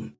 Wachstum.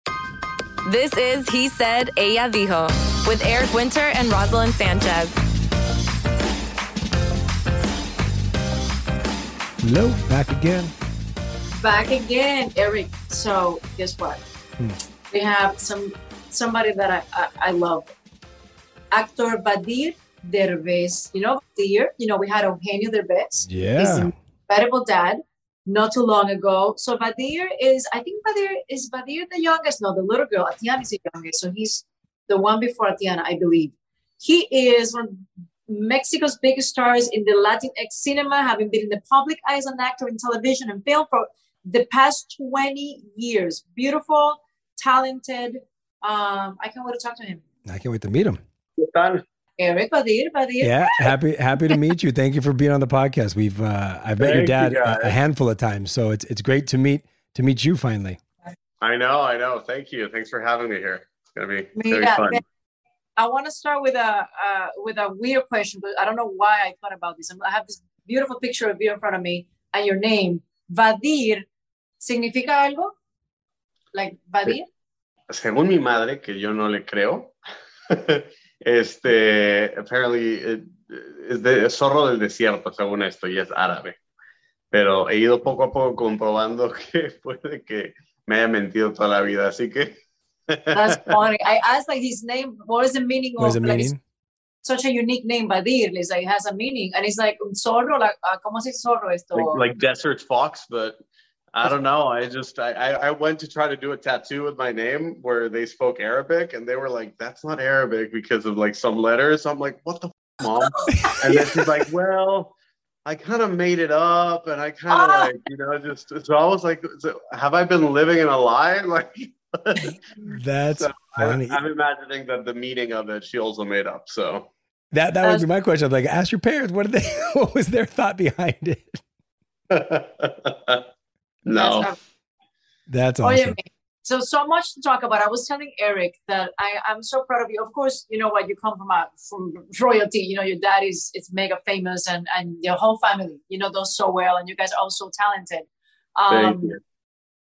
This is He Said, Ella Dijo, with Eric Winter and Roselyn Sanchez. Hello, back again. Back again, Eric. So, guess what? Hmm. We have some somebody that I, I, I love. Actor Vadhir Derbez. You know, Vadhir, you know, we had Eugenio Derbez. He's Yeah. an incredible dad not too long ago. So Vadhir is, I think Vadhir is Vadhir the youngest? No, the little girl. Aitana is the youngest. So he's the one before Aitana, I believe. He is one of Mexico's biggest stars in the Latinx cinema, having been in the public eye as an actor in television and film for the past 20 years. Beautiful, talented. Um, I can't wait to talk to him. I can't wait to meet him. Eric Vadhir, Vadhir. Yeah, happy happy to meet you. Thank you for being on the podcast. We've uh, I've met your Thank you, dad a, a handful of times, so it's it's great to meet to meet you finally. I know, I know. Thank you. Thanks for having me here. It's gonna be, it's Mira, fun. I want to start with a uh, with a weird question, but I don't know why I thought about this. I have this beautiful picture of you in front of me and your name, Vadhir. ¿Significa algo? Like Vadhir? Según mi madre, que yo no le creo, este, apparently it- es de es zorro del desierto, según esto, y es árabe. Pero he ido poco a poco comprobando que puede que me haya mentido toda la vida, así que That's funny. I asked like his name. What is the meaning What of the like, meaning? such a unique name, Vadir? It's like it has a meaning, and it's like un zorro. Like uh, ¿cómo se dice zorro esto? like, like desert fox, but I don't know. I just I, I I went to try to do a tattoo with my name where they spoke Arabic and they were like, that's not Arabic because of like some letters. I'm like, what the f- mom? and then she's like, well, I kind of made it up and I kind of ah! like, you know, just so I was like, so have I been living in a lie? Like That's so I, funny. I'm imagining that the meaning of it she also made up. So That that would be my question. I'm like, ask your parents. What did they? What was their thought behind it? No. That's Oh, yeah, awesome. So so much to talk about. I was telling Eric that I I'm so proud of you. Of course, you know what you come from a from royalty. You know your dad is is mega famous and and your whole family. You know does so well, and you guys are all so talented. Thank Um, you.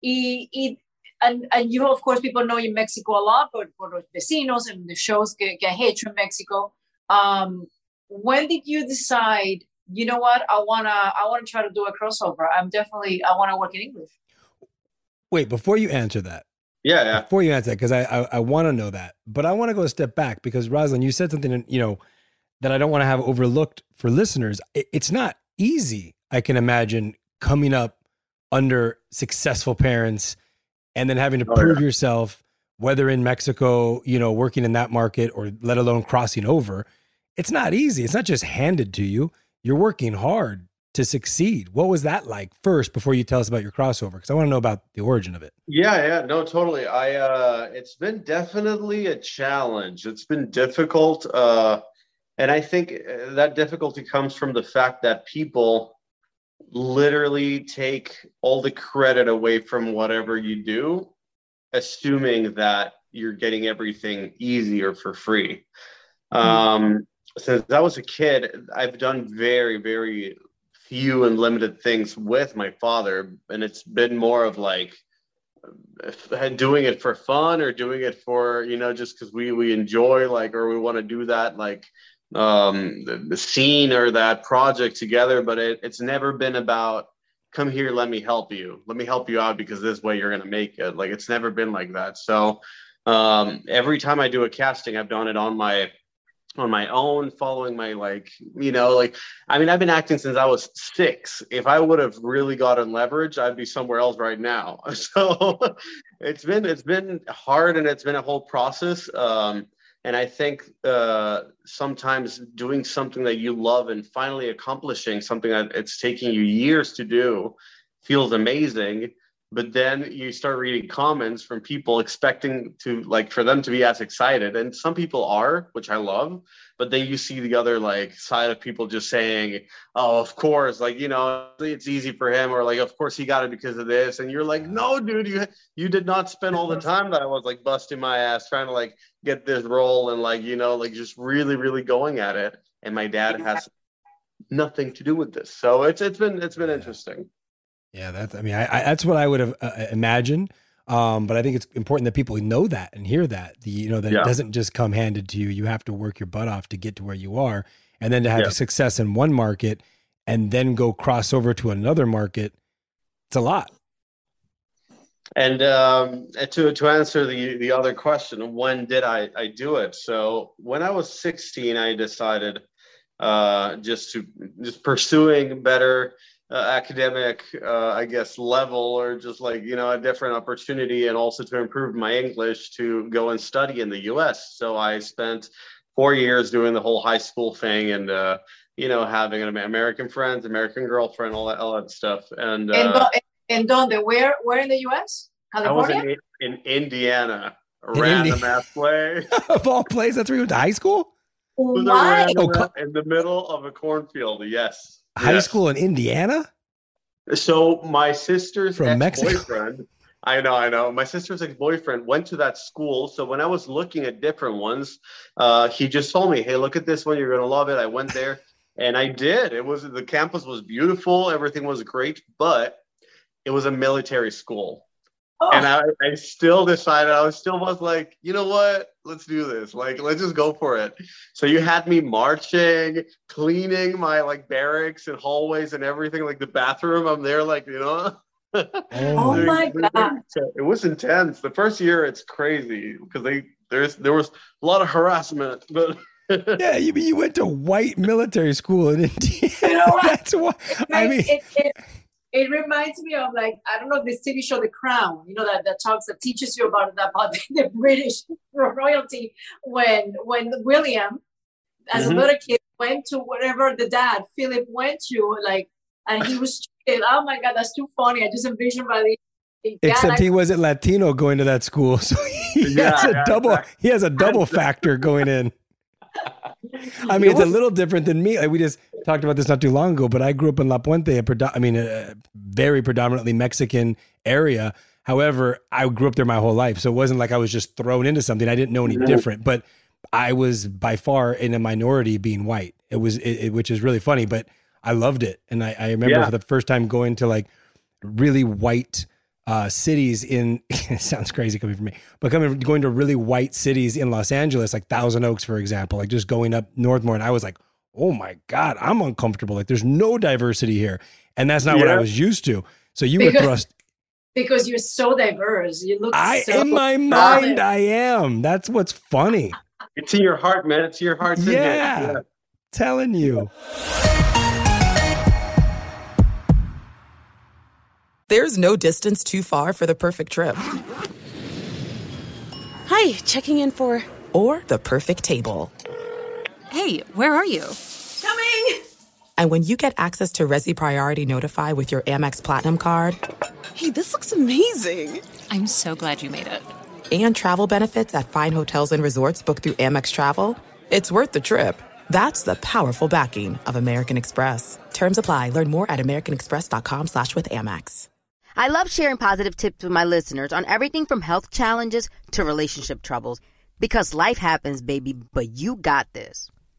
y, y- and and you of course people know you in Mexico a lot, but for los vecinos and the shows get, que has hecho in Mexico. Um, when did you decide? You know what? I wanna I wanna try to do a crossover. I'm definitely I wanna work in English. Wait, before you answer that, Yeah, yeah. before you answer that, because I I, I want to know that, but I want to go a step back because Roselyn, you said something, you know, that I don't want to have overlooked for listeners. It- it's not easy. I can imagine coming up under successful parents and then having to Oh, prove yeah. yourself, whether in Mexico, you know, working in that market or let alone crossing over. It's not easy. It's not just handed to you. You're working hard to succeed. What was that like first before you tell us about your crossover? Because I want to know about the origin of it. Yeah, yeah, no, totally. I uh it's been definitely a challenge. It's been difficult uh and I think uh, that difficulty comes from the fact that people literally take all the credit away from whatever you do, assuming that you're getting everything easy or for free. Um since I was a kid, I've done very, very few and limited things with my father, and it's been more of like doing it for fun or doing it for you know just because we we enjoy like or we want to do that like um the, the scene or that project together but it, it's never been about come here let me help you. Let me help you out because this way you're gonna make it. Like it's never been like that. So um every time i do a casting i've done it on my on my own following my like you know like i mean i've been acting since i was six. If i would have really gotten leverage i'd be somewhere else right now. So it's been it's been hard and it's been a whole process. Um and i think uh sometimes doing something that you love and finally accomplishing something that it's taking you years to do feels amazing but then you start reading comments from people expecting to like for them to be as excited. And some people are which i love but then you see the other like side of people just saying oh of course like you know it's easy for him or like of course he got it because of this. And you're like no dude you you did not spend all the time that i was like busting my ass trying to like get this role and like you know like just really really going at it. And my dad has nothing to do with this. So it's it's been it's been interesting Yeah, that's. I mean, I, I that's what I would have uh, imagined. Um, but I think it's important that people know that and hear that. The you know that Yeah. it doesn't just come handed to you. You have to work your butt off to get to where you are, and then to have Yeah. success in one market and then go cross over to another market. It's a lot. And um, to to answer the the other question, when did I I do it? So when I was 16, I decided uh, just to just pursuing better uh, academic, uh, I guess, level or just like you know a different opportunity, and also to improve my English to go and study in the U.S. So I spent four years doing the whole high school thing and. Uh, you know, having an American friends, American girlfriend, all that, all that stuff, and And, uh, do- and donde? Where where in the U.S.? I was California? in, in Indiana, a In random Indi- ass play. of all places, that's where you went to high school. Why? Oh, in the middle of a cornfield. Yes. High Yes. school in Indiana. So my sister's From Mexico? ex-boyfriend. I know, I know. My sister's ex-boyfriend went to that school. So when I was looking at different ones, uh, he just told me, "Hey, look at this one. You're gonna love it." I went there, and I did. It was the campus was beautiful. Everything was great, but it was a military school. Oh, and I, I still decided I was still was like, you know what? Let's do this. Like, let's just go for it. So you had me marching, cleaning my like barracks and hallways and everything, like the bathroom. I'm there, like, you know. Oh, oh my God. it. It was intense. The first year it's crazy because they there's there was a lot of harassment, but Yeah, you you went to white military school in Indiana. You know what? That's why. I mean, it, it, it reminds me of like I don't know this TV show The Crown. You know that that talks that teaches you about about the British royalty when when William, as Mhm. a little kid, went to whatever the dad Philip went to, like, and he was treated. Oh my God, that's too funny. I just envisioned by the. the except he wasn't Latino going to that school, so he Yeah, has a yeah, double. exactly. He has a double factor going in. I mean, it's a little different than me. Like we just talked about this not too long ago, but I grew up in La Puente, a predo- I mean, a very predominantly Mexican area. However, I grew up there my whole life, so it wasn't like I was just thrown into something. I didn't know any different, but I was by far in a minority being white. It was, it, it- which is really funny, but I loved it, and I, I remember Yeah. for the first time going to like really white uh, cities in it sounds crazy coming from me, but coming going to really white cities in Los Angeles, like Thousand Oaks, for example, like just going up Northmore, and I was like, oh my god, I'm uncomfortable. Like there's no diversity here, and that's not what I was used to. So you were thrust. because you're so diverse. You look I so in my mind, I am. That's what's funny. It's in your heart, man. It's your heart. Yeah. Telling you. There's no distance too far for the perfect trip. Hi, checking in for. Or the perfect table. Hey, where are you? Coming. And when you get access to Resy Priority Notify with your Amex Platinum card Hey, this looks amazing. I'm so glad you made it. and travel benefits at fine hotels and resorts booked through Amex Travel, it's worth the trip. That's the powerful backing of American Express. Terms apply. Learn more at americanexpress.com slash with Amex. I love sharing positive tips with my listeners on everything from health challenges to relationship troubles. Because life happens, baby, but you got this.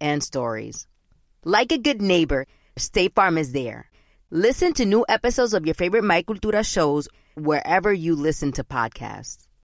and stories. Like a good neighbor, State Farm is there. Listen to new episodes of your favorite My Cultura shows wherever you listen to podcasts.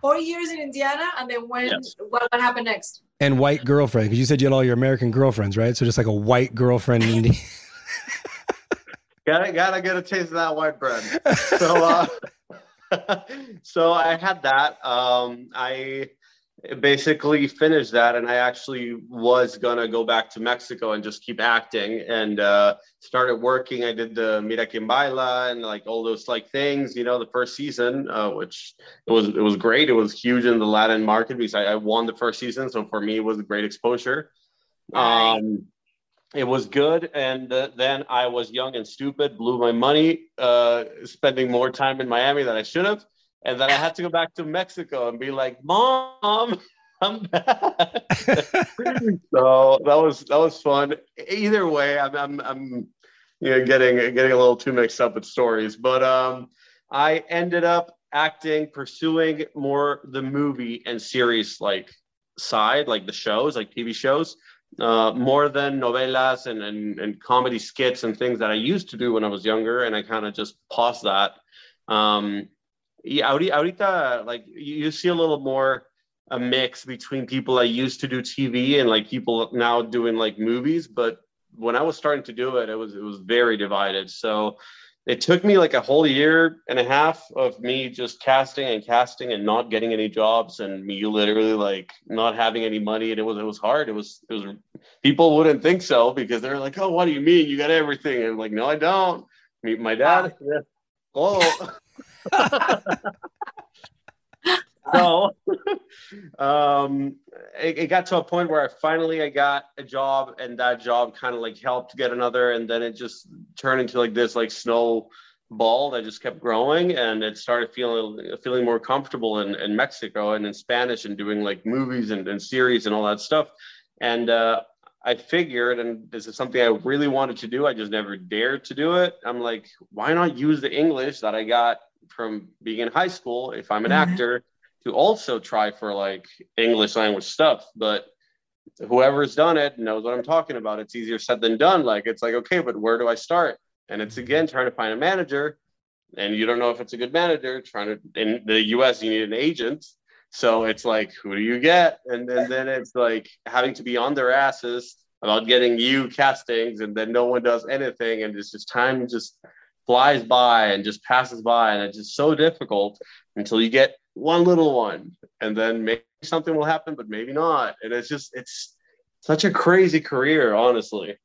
four years in Indiana, and then when what, what happened next? And white girlfriend, because you said you had all your American girlfriends, right? So just like a white girlfriend in India. Gotta gotta get a taste of that white bread. So uh, so I had that. Um, I basically finished that, and I actually was gonna go back to Mexico and just keep acting, and uh, started working. I did the Mira Quien Baila and like all those like things, you know, the first season, uh, which it was it was great. It was huge in the Latin market because I, I won the first season, so for me it was a great exposure. Um, it was good. And uh, then I was young and stupid, blew my money, uh, spending more time in Miami than I should have. And then I had to go back to Mexico and be like, Mom, I'm back. so that was that was fun. Either way, I'm I'm, I'm you know getting getting a little too mixed up with stories. But um I ended up acting, pursuing more the movie and series like side, like the shows, like TV shows uh, more than novelas and, and, and comedy skits and things that I used to do when I was younger. And I kind of just paused that. Um, yeah, ahorita, like you see a little more a mix between people I used to do TV and like people now doing like movies. But when I was starting to do it, it was it was very divided. So it took me like a whole year and a half of me just casting and casting and not getting any jobs and me literally like not having any money and it was it was hard it was it was people wouldn't think so because they're like oh what do you mean you got everything and I'm like no I don't meet my dad yeah. oh so um, it, it, got to a point where I finally I got a job and that job kind of like helped get another and then it just turned into like this like snow ball that just kept growing and it started feeling feeling more comfortable in, in Mexico and in Spanish and doing like movies and, and series and all that stuff and uh, I figured, and this is something I really wanted to do. I just never dared to do it. I'm like, why not use the English that I got from being in high school if I'm an mm-hmm. actor to also try for like English language stuff. But whoever's done it knows what I'm talking about. It's easier said than done. Like it's like, okay, but where do I start? And it's again trying to find a manager, and you don't know if it's a good manager. Trying to in the US, you need an agent. So it's like, who do you get? And then, then it's like having to be on their asses about getting you castings, and then no one does anything, and it's just time just flies by and just passes by, and it's just so difficult until you get one little one and then maybe something will happen but maybe not. And it's just it's such a crazy career honestly.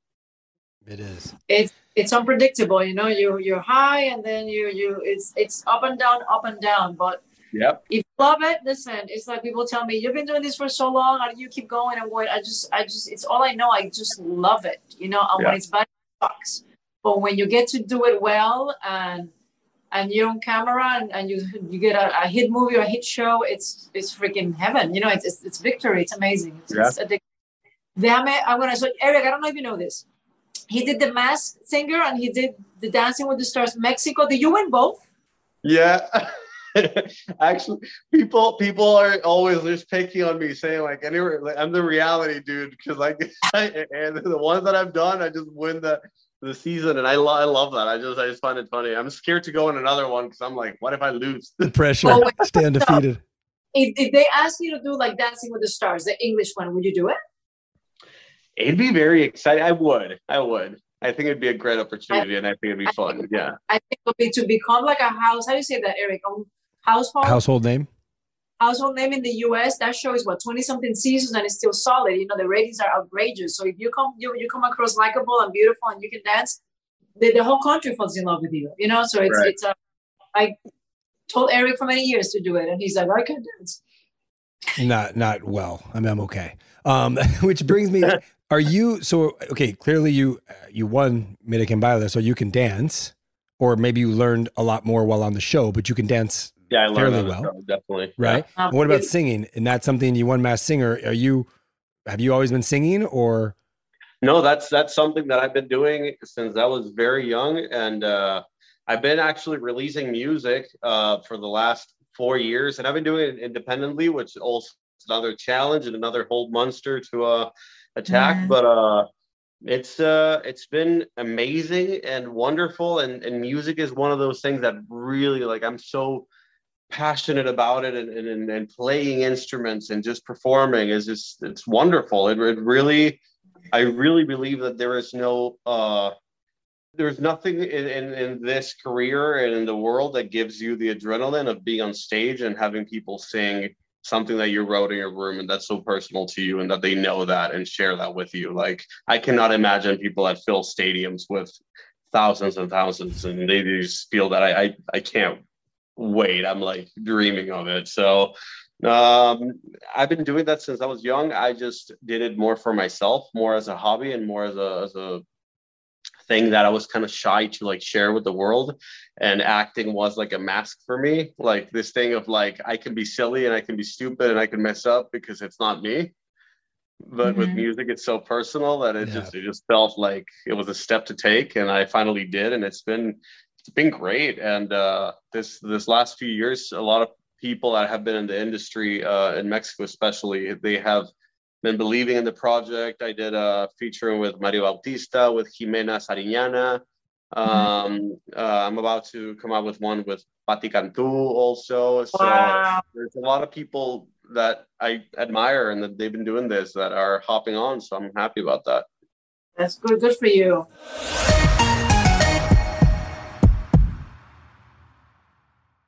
It is. It's it's unpredictable you know you you're high and then you you it's it's up and down up and down but yep. if you love it listen it's like people tell me you've been doing this for so long how do you keep going and what i just i just it's all i know i just love it you know and when it's bad it sucks but when you get to do it well and and you're on camera and, and you you get a, a, hit movie or a hit show, it's it's freaking heaven. You know, it's it's, it's victory. It's amazing. It's, yeah. it's addictive. I'm gonna so Eric. I don't know if you know this. He did the Masked Singer and he did the Dancing with the Stars Mexico. Did you win both? Yeah. Actually, people people are always just picking on me, saying like, anyway, like, I'm the reality dude because like, and the ones that I've done, I just win the the season, and I, lo- I love that. I just I just find it funny. I'm scared to go in another one because I'm like, what if I lose? The pressure, oh, stay undefeated. If, if they ask you to do like Dancing with the Stars, the English one, would you do it? It'd be very exciting. I would. I would. I think it'd be a great opportunity, I, and I think it'd be I fun. Think, yeah. I think it would be to become like a house. How do you say that, Eric? Um, household. Household name household name in the US, that show is what 20 something seasons and it's still solid. You know, the ratings are outrageous. So if you come you, you come across likable and beautiful and you can dance, the, the whole country falls in love with you. You know, so it's right. it's a I told Eric for many years to do it and he's like, I can dance. Not not well. I mean I'm okay. Um which brings me are you so okay, clearly you you won Mira Quien Baila, so you can dance or maybe you learned a lot more while on the show, but you can dance yeah, I fairly well, show, definitely. Right. Yeah. what about singing? And that's something you won Masked Singer. Are you? Have you always been singing, or? No, that's that's something that I've been doing since I was very young, and uh, I've been actually releasing music uh, for the last four years, and I've been doing it independently, which also is another challenge and another whole monster to uh, attack. But uh, it's uh it's been amazing and wonderful and and music is one of those things that really like i'm so passionate about it and, and, and playing instruments and just performing is just it's wonderful. It, it really i really believe that there is no uh there's nothing in, in, in this career and in the world that gives you the adrenaline of being on stage and having people sing something that you wrote in your room and that's so personal to you and that they know that and share that with you. Like i cannot imagine people that fill stadiums with thousands and thousands and they just feel that i i, I can't wait i'm like dreaming of it so Um, I've been doing that since I was young. I just did it more for myself, more as a hobby, and more as a as a thing that I was kind of shy to like share with the world. And acting was like a mask for me, like this thing of like I can be silly and I can be stupid and I can mess up because it's not me. But mm-hmm. with music, it's so personal that it yeah. just it just felt like it was a step to take, and I finally did, and it's been it's been great. And uh, this this last few years, a lot of people that have been in the industry uh, in Mexico, especially, they have been believing in the project. I did a feature with Mario Bautista, with Jimena Sariñana. Um, uh, I'm about to come out with one with Patty Cantú also. So wow. there's a lot of people that I admire and that they've been doing this that are hopping on. So I'm happy about that. That's good. Good for you.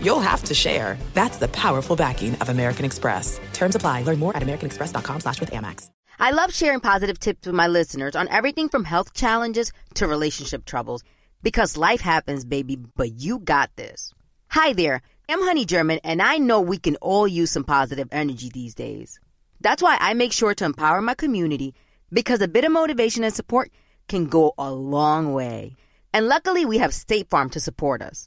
you'll have to share. That's the powerful backing of American Express. Terms apply. Learn more at americanexpress.com slash with Amex. I love sharing positive tips with my listeners on everything from health challenges to relationship troubles because life happens, baby, but you got this. Hi there, I'm Honey German, and I know we can all use some positive energy these days. That's why I make sure to empower my community because a bit of motivation and support can go a long way. And luckily, we have State Farm to support us.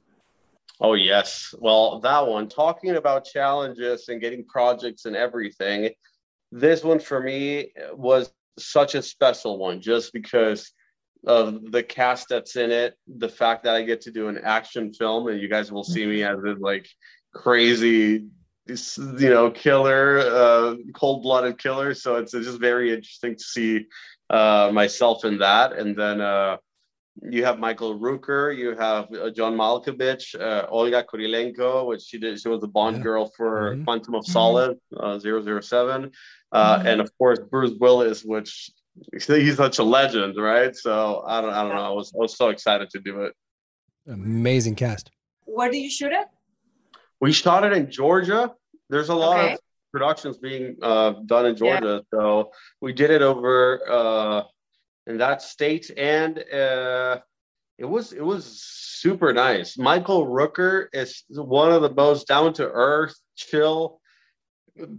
Oh, yes. Well, that one, talking about challenges and getting projects and everything, this one for me was such a special one just because of the cast that's in it, the fact that I get to do an action film and you guys will see me as this like crazy you know killer, uh, cold blooded killer. So it's just very interesting to see uh, myself in that, and then. Uh, you have Michael Rooker, you have uh, John Malkovich, uh, Olga Kurylenko, which she did. She was the Bond yeah. girl for mm-hmm. Quantum of Solace, uh, 007. Uh, mm-hmm. And of course, Bruce Willis, which he's such a legend, right? So I don't, I don't know. I was, I was so excited to do it. Amazing cast. Where did you shoot it? We shot it in Georgia. There's a lot okay. of productions being uh, done in Georgia, yeah. so we did it over uh, in that state, and uh, it was it was super nice. Michael Rooker is one of the most down to earth, chill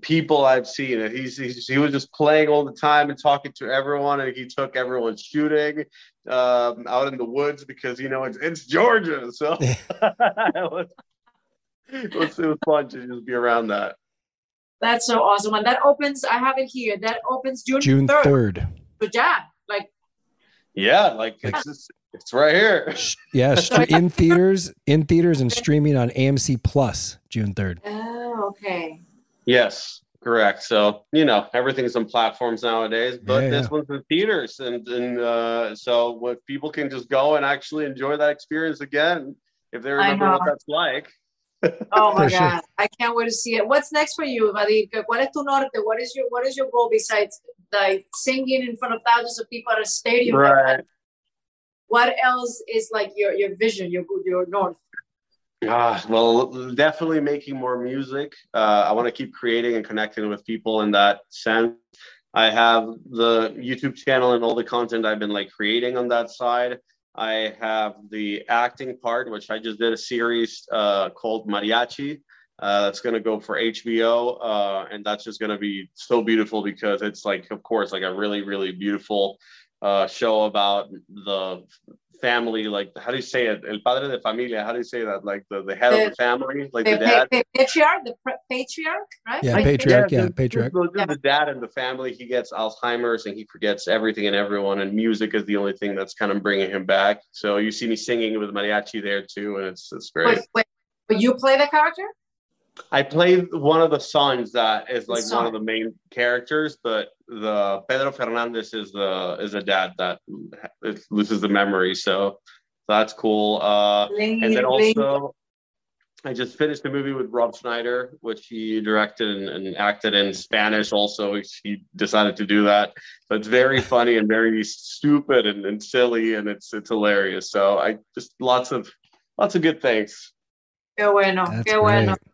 people I've seen. He's, he's, he was just playing all the time and talking to everyone, and he took everyone shooting um, out in the woods because you know it's it's Georgia, so it, was, it, was, it was fun to just be around that. That's so awesome. And that opens, I have it here. That opens June June 3rd. 3rd. So yeah, like yeah, like it's just, it's right here. Yeah, in theaters, in theaters, and streaming on AMC Plus June third. Oh, okay. Yes, correct. So you know everything's on platforms nowadays, but yeah, this yeah. one's in theaters, and and uh, so what people can just go and actually enjoy that experience again if they remember what that's like. oh my god. I can't wait to see it. What's next for you, Vadhir? ¿Cuál es tu norte? What is your what is your goal besides like singing in front of thousands of people at a stadium? Right. What else is like your your vision, your your north? Ah, well, definitely making more music. Uh, I want to keep creating and connecting with people in that sense. I have the YouTube channel and all the content I've been like creating on that side. I have the acting part, which I just did a series uh, called Mariachi. Uh, that's going to go for HBO. Uh, and that's just going to be so beautiful because it's like, of course, like a really, really beautiful uh, show about the family, like how do you say it? El padre de familia. How do you say that? Like the, the head the, of the family, like the, the dad. Pa- patriarch, the patriarch, right? Yeah, patriarch. Yeah, yeah patriarch. So yeah. The dad and the family, he gets Alzheimer's and he forgets everything and everyone, and music is the only thing that's kind of bringing him back. So you see me singing with mariachi there too, and it's it's great. Wait, wait, but you play the character? I played one of the sons that is like one of the main characters, but the Pedro Fernandez is the is a dad that loses the memory. So that's cool. Uh, and then also, I just finished a movie with Rob Schneider, which he directed and, and acted in Spanish. Also, he decided to do that. So it's very funny and very stupid and, and silly, and it's it's hilarious. So I just lots of lots of good things. Qué bueno, That's qué bueno. Great.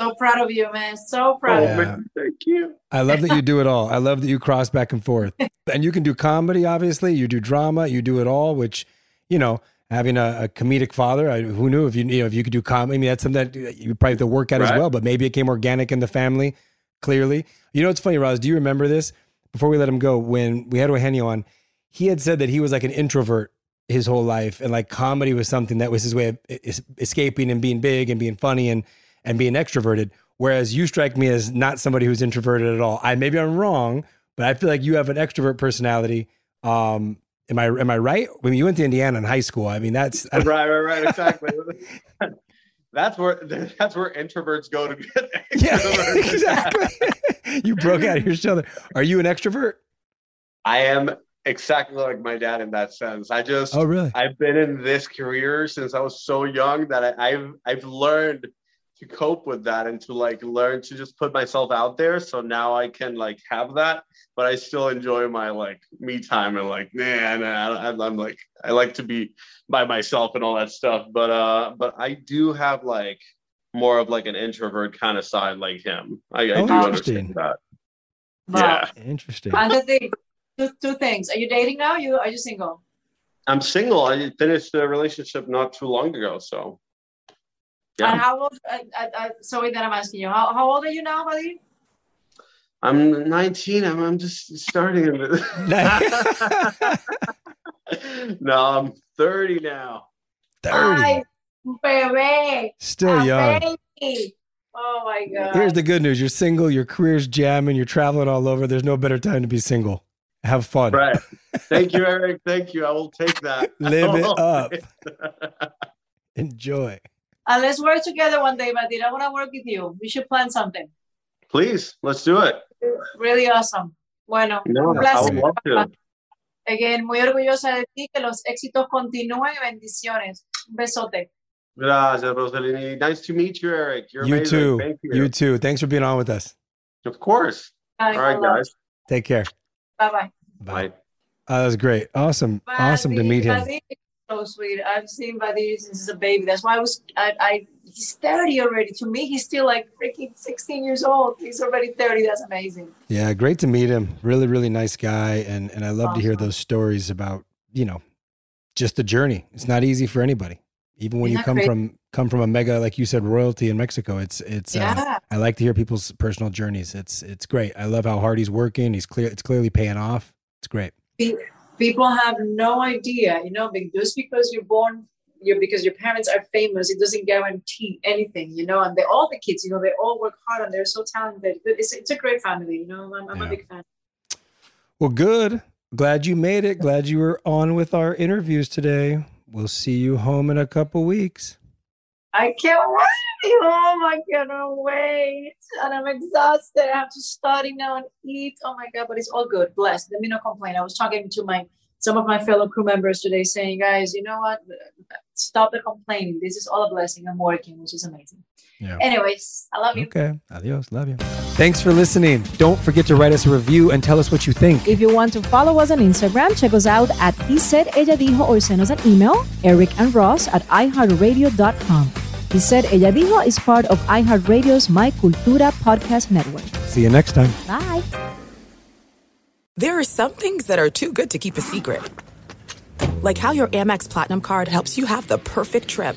So proud of you, man. So proud oh, of you. Thank you. I love that you do it all. I love that you cross back and forth. and you can do comedy, obviously. You do drama. You do it all, which, you know, having a, a comedic father, I, who knew if you, you know, if you could do comedy, I mean, that's something that you probably have to work at right. as well, but maybe it came organic in the family, clearly. You know, it's funny, Roz, do you remember this? Before we let him go, when we had Eugenio on, he had said that he was like an introvert his whole life and like comedy was something that was his way of escaping and being big and being funny and and being extroverted. Whereas you strike me as not somebody who's introverted at all. I maybe I'm wrong, but I feel like you have an extrovert personality. Um, am I am I right? When you went to Indiana in high school, I mean that's right, right, right, exactly. that's where that's where introverts go to get yeah, exactly. you broke out of your shell. Are you an extrovert? I am exactly like my dad in that sense. I just oh really? I've been in this career since I was so young that I, I've I've learned to cope with that and to like learn to just put myself out there. So now i can like have that but i still enjoy my like me time and like man I'm, I'm like i like to be by myself and all that stuff. But uh but i do have like more of like an introvert kind of side like him. I, I oh, do understand that. Wow. yeah. Interesting. And the thing, two, two things. Are you dating now? You are you single? I'm single. I finished a relationship not too long ago so yeah. And how old? Uh, uh, uh, sorry that I'm asking you. How, how old are you now, buddy? I'm 19. I'm, I'm just starting. no, I'm 30 now. 30. Ay, baby. Still young. Baby. Oh my God. Here's the good news you're single, your career's jamming, you're traveling all over. There's no better time to be single. Have fun. Right. Thank you, Eric. Thank you. I will take that. Live it up. Enjoy. And let's work together one day, Vadhir. I want to work with you. We should plan something. Please, let's do it. Really awesome. Bueno, No, un I placer. would love to. Again, muy orgullosa de ti, que los éxitos continúen bendiciones. Un besote. Gracias, Rosalini. Nice to meet you, Eric. You're you amazing. too. Thank you. You too. Thanks for being on with us. Of course. Bye, All right, guys. Take care. Bye-bye. Bye. Uh, that was great. Awesome. Awesome to meet him. Vadhir is so sweet. I've seen Vadhir since he's a baby. That's why I was, I, I, he's 30 already. To me, he's still like freaking 16 years old. He's already 30. That's amazing. Yeah, great to meet him. Really, really nice guy. And and I love to hear those stories about, you know, just the journey. It's not easy for anybody. Even when Isn't you come crazy? from come from a mega, like you said, royalty in Mexico. It's it's uh, Yeah. I like to hear people's personal journeys. It's it's great. I love how hard he's working. He's clear it's clearly paying off. It's great. Pe- People have no idea, you know, just because you're born, you because your parents are famous, it doesn't guarantee anything, you know. And they all the kids, you know, they all work hard and they're so talented. It's, it's a great family, you know. I'm, I'm a big fan. Well, good. Glad you made it. Glad you were on with our interviews today. We'll see you home in a couple weeks. I can't wait to be home. I cannot wait. And I'm exhausted. I have to study now and eat. Oh my God, but it's all good. Blessed. Let me not complain. I was talking to my some of my fellow crew members today saying, guys, you know what? Stop the complaining. This is all a blessing. I'm working, which is amazing. Yeah. Anyways, I love you. Okay. Adios. Love you. Thanks for listening. Don't forget to write us a review and tell us what you think. If you want to follow us on Instagram, check us out at He Said Ella Dijo or send us an email, Eric and Ross at iHeartRadio.com. He Said Ella Dijo is part of iHeartRadio's My Cultura podcast network. See you next time. Bye. There are some things that are too good to keep a secret. Like how your Amex Platinum card helps you have the perfect trip.